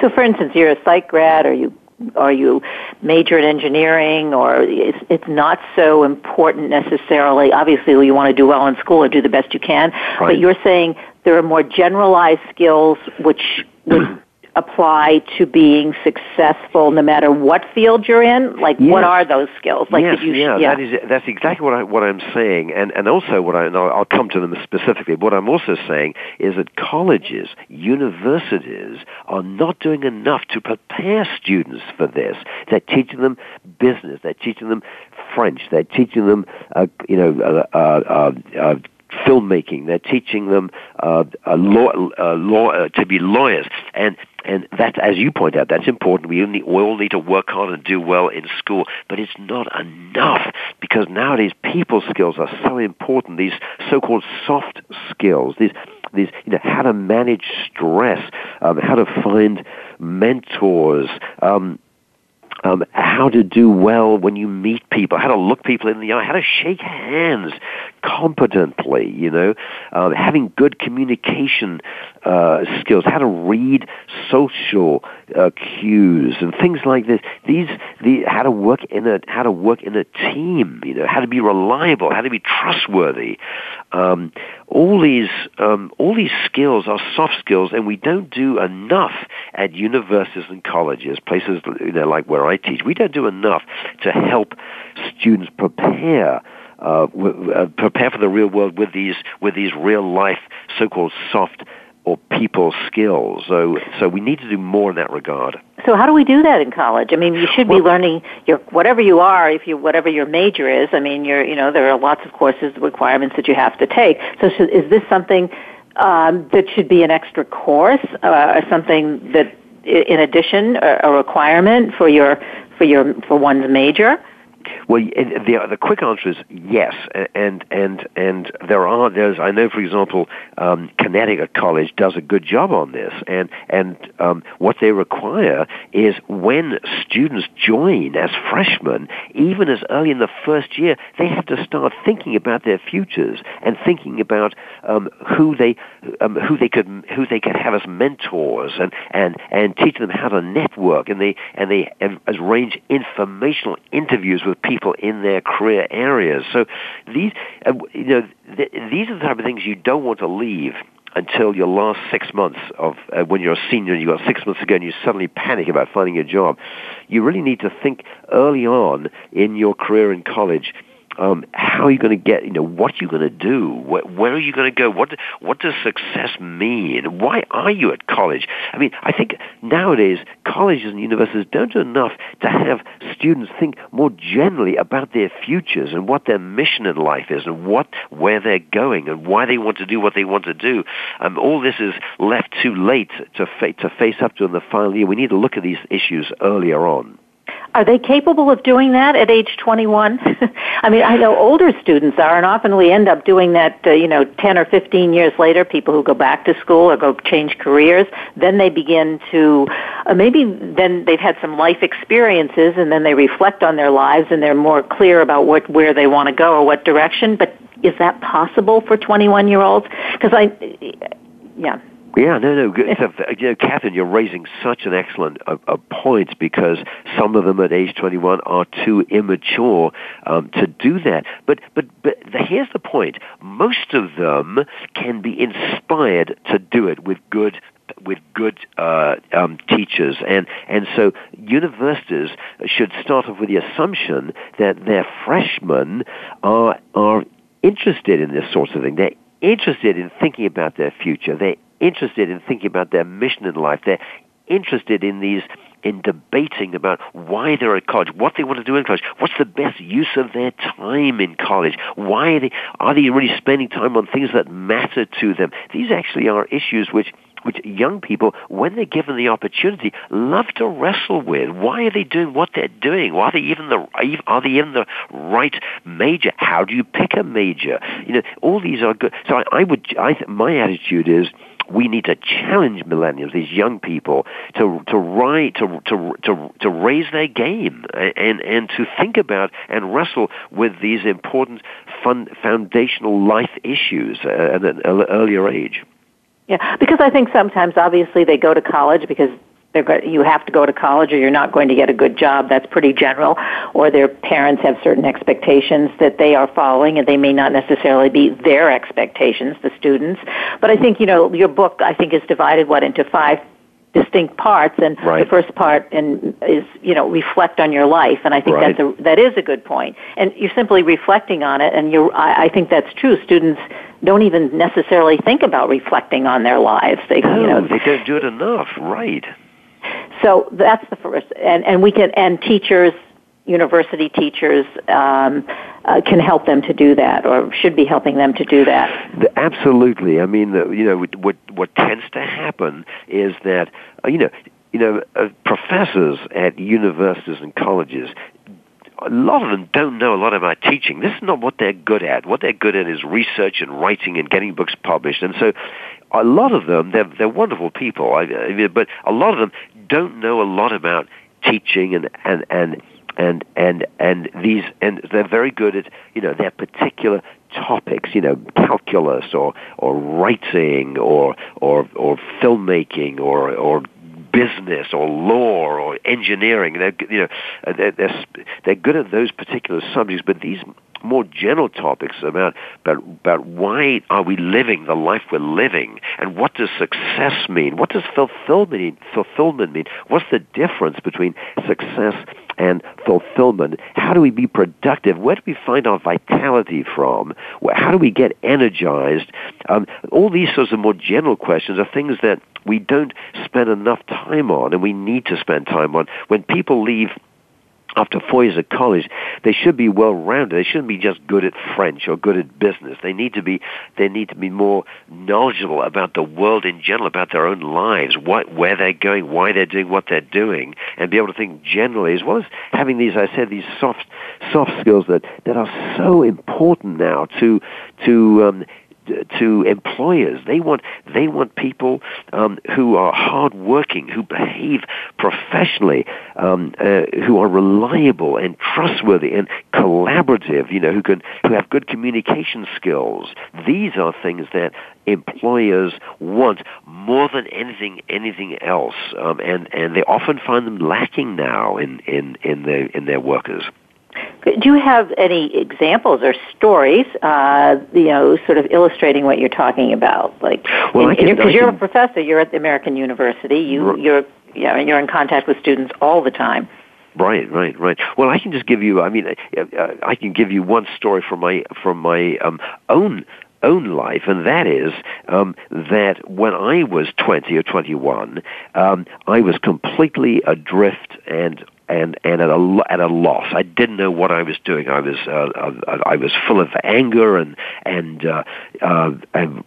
So, for instance, you're a psych grad, or you or you major in engineering, or it's, it's not so important necessarily. Obviously, you want to do well in school or do the best you can, right. but you're saying there are more generalized skills which would <clears throat> apply to being successful no matter what field you're in? Like, yes. what are those skills? Like, yes, you, yeah, yeah, that is that's exactly what I what I'm saying, and and also what I and I'll, come to them specifically. What I'm also saying is that colleges, universities are not doing enough to prepare students for this. They're teaching them business. They're teaching them French. They're teaching them, uh, you know, uh, uh, uh, filmmaking. They're teaching them uh, law, uh, law uh, to be lawyers, and and that, as you point out, that's important. We, only, we all need to work hard and do well in school, but it's not enough because nowadays people skills are so important. These so-called soft skills, these these you know how to manage stress, um, how to find mentors. Um, um, how to do well when you meet people, how to look people in the eye, how to shake hands competently, you know, um, having good communication uh, skills, how to read social uh, cues and things like this. These, the how to work in a how to work in a team, you know, how to be reliable, how to be trustworthy. Um, all these um, all these skills are soft skills, and we don't do enough at universities and colleges, places you know like where I teach. We don't do enough to help students prepare. Uh, w- uh, prepare for the real world with these with these real life so-called soft or people skills. So, so we need to do more in that regard. So, how do we do that in college? I mean, you should be learning your whatever you are, if you whatever your major is. I mean, you're you know there are lots of courses requirements that you have to take. So, should, is this something um, that should be an extra course, uh, or something that, in addition, a, a requirement for your for your for one's major? Well, the the quick answer is yes, and and and there are there's I know for example um, Connecticut College does a good job on this, and and um, what they require is when students join as freshmen, even as early in the first year, they have to start thinking about their futures and thinking about um, who they um, who they could who they could have as mentors and and and teach them how to network, and they and they arrange informational interviews with people in their career areas. So these, uh, you know, th- these are the type of things you don't want to leave until your last six months of uh, when you're a senior and you've got six months to go and you suddenly panic about finding a job. You really need to think early on in your career in college um, how are you going to get, you know, what are you going to do? Where, where are you going to go? What, what does success mean? Why are you at college? I mean, I think nowadays colleges and universities don't do enough to have students think more generally about their futures and what their mission in life is and what, where they're going and why they want to do what they want to do. Um, all this is left too late to, fa- to face up to in the final year. We need to look at these issues earlier on. Are they capable of doing that at age 21? <laughs> I mean, I know older students are, and often we end up doing that, uh, you know, 10 or 15 years later, people who go back to school or go change careers, then they begin to, uh, maybe then they've had some life experiences and then they reflect on their lives and they're more clear about what, where they want to go or what direction, but is that possible for 21 year olds? Because I, yeah. Yeah, no, no. So, <laughs> you know, Kathryn, you're raising such an excellent uh, uh, point because some of them at age 21 are too immature um, to do that. But, but, but the, here's the point: most of them can be inspired to do it with good with good uh, um, teachers, and and so universities should start off with the assumption that their freshmen are are interested in this sort of thing. They're interested in thinking about their future. They're interested in thinking about their mission in life. They're interested in these in debating about why they're at college, what they want to do in college, what's the best use of their time in college, why are they, are they really spending time on things that matter to them. These actually are issues which which young people, when they're given the opportunity, love to wrestle with. Why are they doing what they're doing? Are they even the are they in the right major? How do you pick a major? You know, all these are good. So I, I would, I, my attitude is we need to challenge millennials, these young people, to to write, to to to to raise their game and and to think about and wrestle with these important fun, foundational life issues at an earlier age. Yeah, because I think sometimes, obviously, they go to college because go- you have to go to college or you're not going to get a good job. That's pretty general. Or their parents have certain expectations that they are following, and they may not necessarily be their expectations, the students. But I think you know your book. I think is divided what into five distinct parts and right. the first part and is you know reflect on your life and I think right. that's a that is a good point and you're simply reflecting on it and you're I, I think that's true students don't even necessarily think about reflecting on their lives they no, you know they don't do it enough right so that's the first, and and we can and teachers, university teachers. Um, uh, can help them to do that, or should be helping them to do that. Absolutely. I mean, you know, what what tends to happen is that uh, you know, you know, uh, professors at universities and colleges a lot of them don't know a lot about teaching. This is not what they're good at. What they're good at is research and writing and getting books published. And so a lot of them, they're, they're wonderful people, but a lot of them don't know a lot about teaching and, and, and, and, and, and these, and they're very good at, you know, their particular topics, you know, calculus or, or writing or, or, or filmmaking or, or business or law or engineering. They're, you know, they're, they're, they're good at those particular subjects, but these more general topics about, about, about why are we living the life we're living and what does success mean? What does fulfillment mean? Fulfillment mean? What's the difference between success and fulfillment? How do we be productive? Where do we find our vitality from? How do we get energized? Um, all these sorts of more general questions are things that we don't spend enough time on and we need to spend time on. When people leave after four years of college, they should be well rounded. They shouldn't be just good at French or good at business. They need to be they need to be more knowledgeable about the world in general, about their own lives, what where they're going, why they're doing what they're doing, and be able to think generally, as well as having these I said these soft soft skills that that are so important now to to um, to employers. They want they want people um, who are hardworking, who behave professionally, um, uh, who are reliable and trustworthy and collaborative. You know, who can who have good communication skills. These are things that employers want more than anything anything else, um, and and they often find them lacking now in in in their in their workers. Do you have any examples or stories, uh, you know, sort of illustrating what you're talking about? Like, well, because you're a professor, you're at the American University, you, you're, you know, you're in contact with students all the time. Right, right, right. Well, I can just give you. I mean, uh, uh, I can give you one story from my from my um, own own life, and that is um, that when I was 20 or 21, um, I was completely adrift and and and at a at a loss. I didn't know what I was doing. I was uh, uh I was full of anger and and uh, uh, and,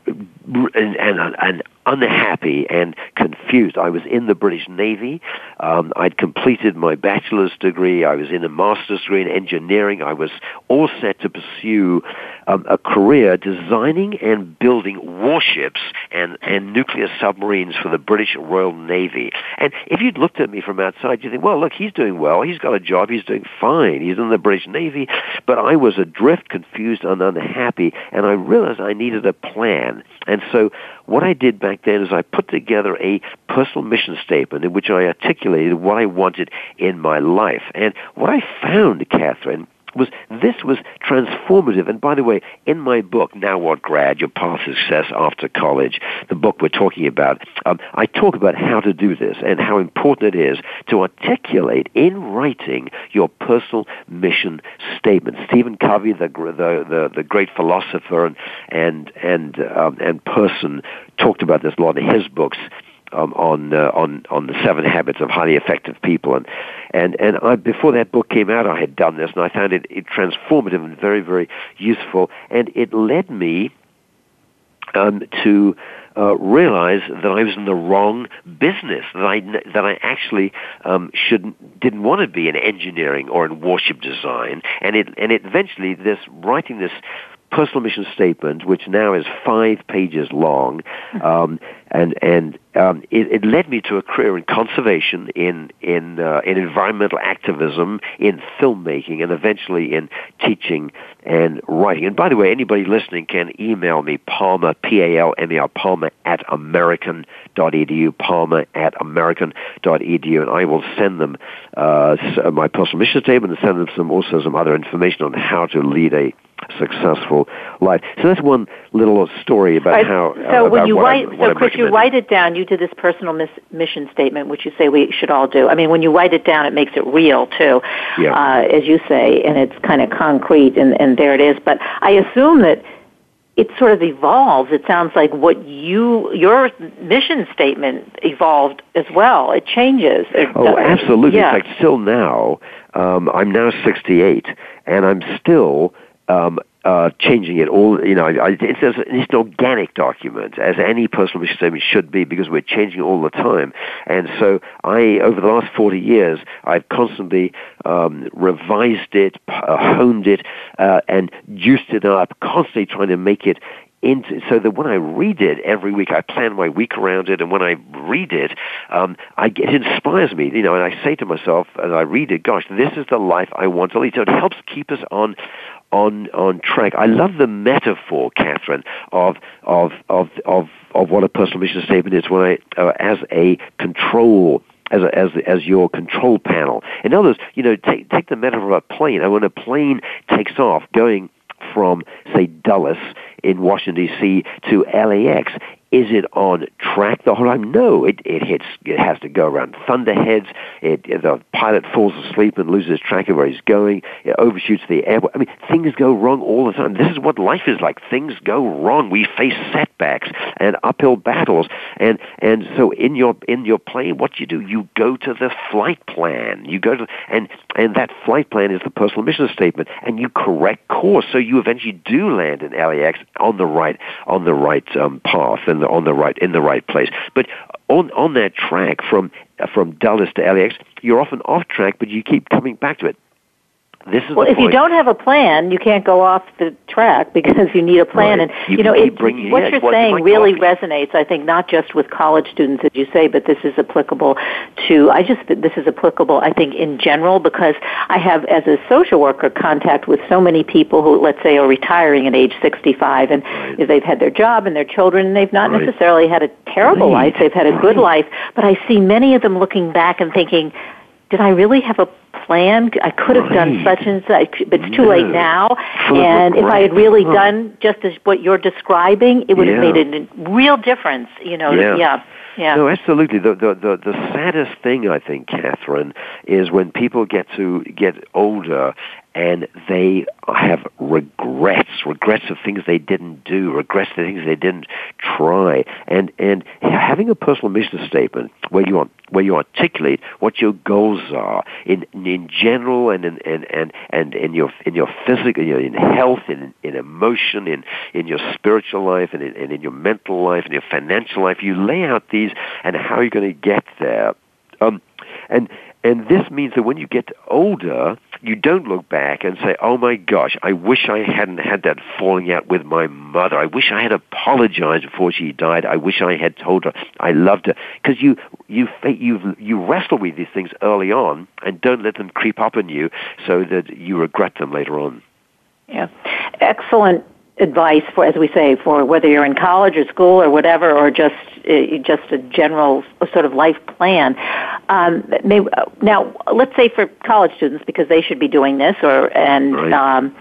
and and unhappy and confused. I was in the British Navy. Um, I'd completed my bachelor's degree. I was in a master's degree in engineering. I was all set to pursue um, a career designing and building warships and, and nuclear submarines for the British Royal Navy. And if you'd looked at me from outside, you'd think, well, look, he's doing well. He's got a job. He's doing fine. He's in the British Navy. But I was adrift, confused, and unhappy, and I realized I needed a plan. And so what I did back back then is I put together a personal mission statement in which I articulated what I wanted in my life. And what I found, Kathryn, was this was transformative. And by the way, in my book, Now What Grad, Your Path Success After College, the book we're talking about, um, I talk about how to do this and how important it is to articulate in writing your personal mission statement. Stephen Covey, the the the, the great philosopher and and and um, and person, talked about this a lot in his books um, on uh, on on the seven habits of highly effective people. And and and I before that book came out I had done this and I found it, it transformative and very very useful. And it led me um, to uh, realize that I was in the wrong business that I that I actually um, shouldn't didn't want to be in engineering or in warship design. And it and it eventually this writing this personal mission statement, which now is five pages long, <laughs> um, and and um, it, it, led me to a career in conservation, in in uh, in environmental activism, in filmmaking, and eventually in teaching and writing. And by the way, anybody listening can email me Palmer P A L M E R Palmer at American.edu, Palmer at American.edu, and I will send them uh, my personal mission statement and send them some also some other information on how to lead a successful life. So that's one little story about right. how. So uh, when you write, so Chris, you write it down. You did this personal mis- mission statement, which you say we should all do. I mean, when you write it down, it makes it real too, yeah. uh, as you say, and it's kind of concrete, and, and there it is. But I assume that it sort of evolves. It sounds like what you your mission statement evolved as well. It changes. oh, absolutely. Yeah. In fact, still now, um, I'm now 68, and I'm still um, uh, changing it all. You know, I, it's, it's, an organic document, as any personal mission statement should be, because we're changing all the time. And so, I, over the last 40 years, I've constantly um, revised it, uh, honed it, uh, and juiced it up, constantly trying to make it into, so that when I read it every week, I plan my week around it, and when I read it, um, I, it inspires me, you know, and I say to myself as I read it, gosh, this is the life I want to lead. So it helps keep us on on on track. I love the metaphor, Kathryn, of of of of of what a personal mission statement is when I uh, as a control as a, as as your control panel. In other words, you know, take take the metaphor of a plane. And when a plane takes off, going from say Dulles in Washington D.C. to LAX, is it on track the whole time? No, it, it hits. It has to go around thunderheads. It, the pilot falls asleep and loses track of where he's going. It overshoots the airport. I mean, things go wrong all the time. This is what life is like. Things go wrong. We face setbacks and uphill battles. And and so in your in your plane, what you do, you go to the flight plan. You go to and and that flight plan is the personal mission statement, and you correct course. So you eventually do land in LAX on the right on the right um, path. And the, on the right in the right place. But on on that track from from Dulles to LAX, you're often off track, but you keep coming back to it. This is well, if you don't have a plan, you can't go off the track <laughs> because you need a plan. Right. And you, you know, it, bringing, what you're saying really resonates. I think not just with college students, as you say, but this is applicable to. I just this is applicable. I think in general because I have, as a social worker, contact with so many people who, let's say, are retiring at age 65, and right. they've had their job and their children, and they've not right. necessarily had a terrible life. They've had a good life, but I see many of them looking back and thinking did I really have a plan? I could have done such and such, but it's too no. late now. And if I had really done just as what you're describing, it would yeah. have made a real difference. You know, yeah. yeah. Yeah. No, absolutely. The, the the the saddest thing I think, Kathryn, is when people get to get older and they have regrets, regrets of things they didn't do, regrets of things they didn't try, and and having a personal mission statement where you are, where you articulate what your goals are in in general and in and and, and in your in your physical, you know, in health, in in emotion, in in your spiritual life, and in, and in your mental life, and your financial life. You lay out these and how you're going to get there. Um, and and this means that when you get older, you don't look back and say, "Oh my gosh, I wish I hadn't had that falling out with my mother. I wish I had apologized before she died. I wish I had told her I loved her." Because you you you you wrestle with these things early on and don't let them creep up on you, so that you regret them later on. Yeah, excellent advice for, as we say, for whether you're in college or school or whatever, or just uh, just a general sort of life plan. Um, may, now, let's say for college students, because they should be doing this, or and. Right. Um,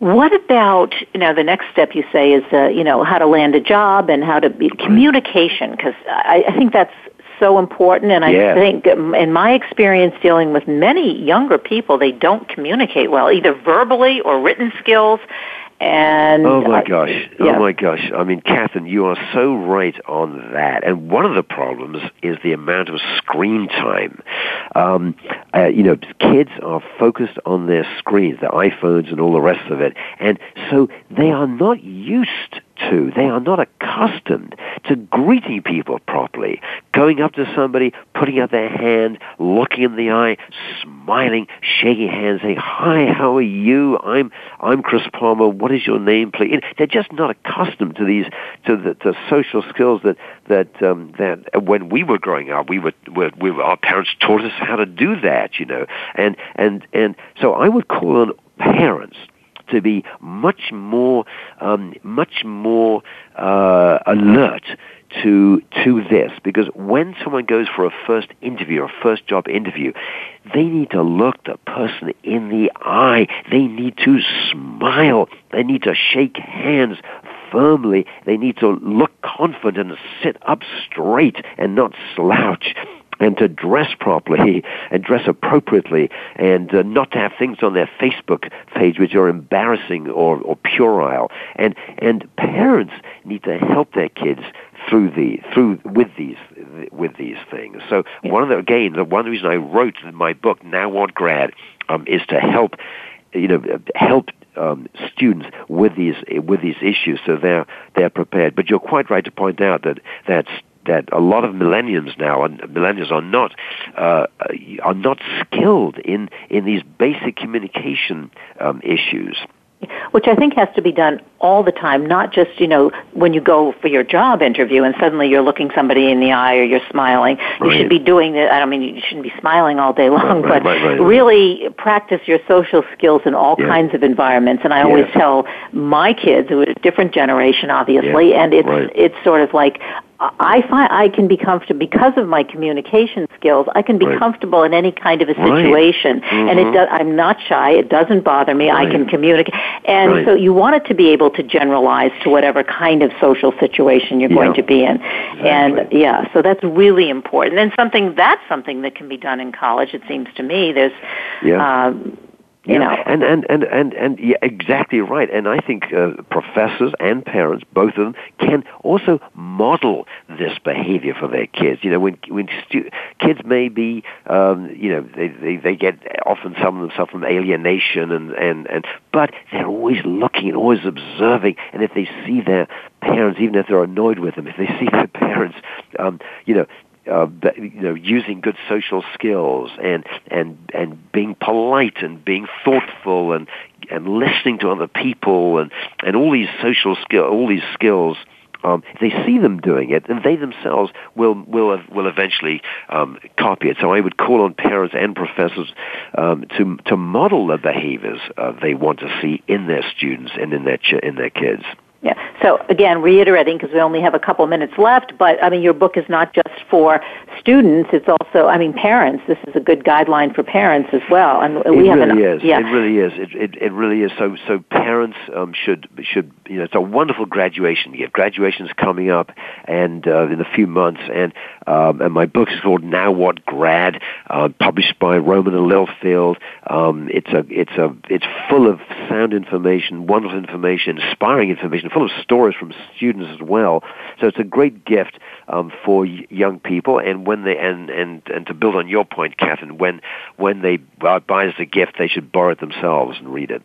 what about you know the next step you say is uh, you know how to land a job and how to be communication because I, I think that's so important and I Yeah. think um, in my experience dealing with many younger people they don't communicate well either verbally or written skills and Oh my uh, gosh! yeah. Oh my gosh! I mean, Kathryn, you are so right on that. And one of the problems is the amount of screen time. Um, uh, you know, kids are focused on their screens, their iPhones, and all the rest of it, and so they are not used to, they are not accustomed to greeting people properly, going up to somebody, putting out their hand, looking in the eye, smiling, shaking hands, saying, "Hi, how are you? I'm I'm Chris Palmer. What is your name, please?" They're just not accustomed to these to the to social skills that that um, that when we were growing up, we were, we were our parents taught us how to do that, you know, and and and so I would call on parents to be much more, um, much more uh, alert to to this because when someone goes for a first interview or a first job interview, they need to look the person in the eye. They need to smile. They need to shake hands firmly. They need to look confident and sit up straight and not slouch and to dress properly <laughs> and dress appropriately and uh, not to have things on their Facebook page which are embarrassing or, or puerile. And, and parents need to help their kids through the through with these with these things. So one of the again the one reason I wrote my book Now What Grad um, is to help you know help um, students with these with these issues so they're they're prepared. But you're quite right to point out that that's that a lot of millennials now and millennials are not uh, are not skilled in in these basic communication um, issues. which I think has to be done all the time, not just, you know, when you go for your job interview and suddenly you're looking somebody in the eye or you're smiling. You should be doing it. I don't mean you shouldn't be smiling all day <laughs> long, Right, right, but right, right. really practice your social skills in all Yeah. kinds of environments. And I always Yes. tell my kids, who are a different generation, obviously, Yeah, and it's right. it's sort of like I find I can be comfortable because of my communication skills. I can be Right. comfortable in any kind of a Right. situation, and it Mhm. does, I'm not shy. It doesn't bother me. I can communicate, and Right. so you want it to be able to generalize to whatever kind of social situation you're going to be in, and yeah, so that's really important. And something that's something that can be done in college. It seems to me. There's, Yeah. um, you Yeah, know, and and and and and yeah, exactly right. And I think uh, professors and parents, both of them, can also model this behavior for their kids. You know, when when stu- kids may be, um, you know, they, they they get often some of them suffer from alienation and and and, but they're always looking and always observing. And if they see their parents, even if they're annoyed with them, if they see their <laughs> parents, um, you know, uh, you know, using good social skills and and and being polite and being thoughtful and and listening to other people and and all these social skill, all these skills. Um, they see them doing it, and they themselves will will will eventually um, copy it. So I would call on parents and professors um, to to model the behaviors uh, they want to see in their students and in their ch- in their kids. Yeah. So again, reiterating because we only have a couple minutes left, but I mean, your book is not just for students; it's also, I mean, parents. This is a good guideline for parents as well. And we it have really an, is. Yeah. It really is. It, it, it really is. So so parents um, should should you know it's a wonderful graduation gift. Graduation's coming up and uh, in a few months, and um, and my book is called Now What Grad, uh, published by Rowman and Littlefield. Um, it's a it's a it's full of sound information, wonderful information, inspiring information, full of stories from students as well. So it's a great gift um, for young people, and when they and and and to build on your point, Kathryn, when when they uh, buy as a gift, they should borrow it themselves and read it.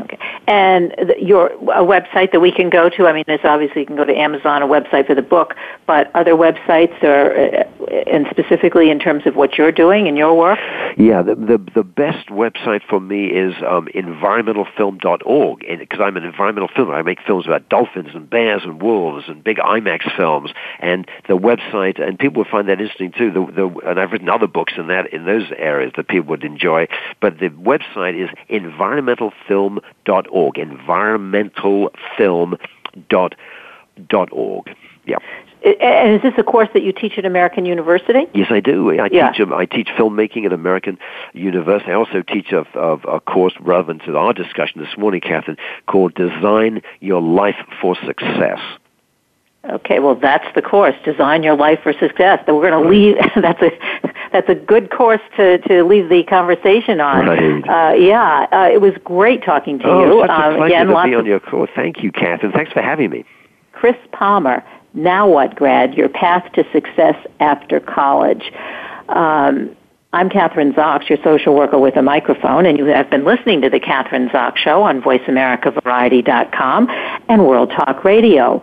Okay. And the, your a website that we can go to. I mean, there's obviously you can go to Amazon, a website for the book, but other websites are, uh, and specifically in terms of what you're doing in your work. Yeah, the the, the best website for me is um, environmentalfilm.org because I'm an environmental filmer. I make films about dolphins and bears and wolves and big IMAX films. And the website, and people would find that interesting too. The, the, and I've written other books in that in those areas that people would enjoy. But the website is environmentalfilm environmentalfilm.org. Environmentalfilm.org. Yeah. And is this a course that you teach at American University? Yes, I do. I Yeah. teach um, I teach filmmaking at American University. I also teach a, a, a course relevant to our discussion this morning, Kathryn, called "Design Your Life for Success." Okay, well, that's the course. Design your life for success. That we're going to leave. <laughs> That's a that's a good course to to leave the conversation on. Right. Uh, yeah, uh, it was great talking to oh, you. such a Um, pleasure again, to be on your call. Thank you, Kathryn. Thanks for having me. Chris Palmer. Now what, grad? Your path to success after college. Um, I'm Kathryn Zox, your social worker with a microphone, and you have been listening to the Kathryn Zox Show on VoiceAmericaVariety.com and World Talk Radio.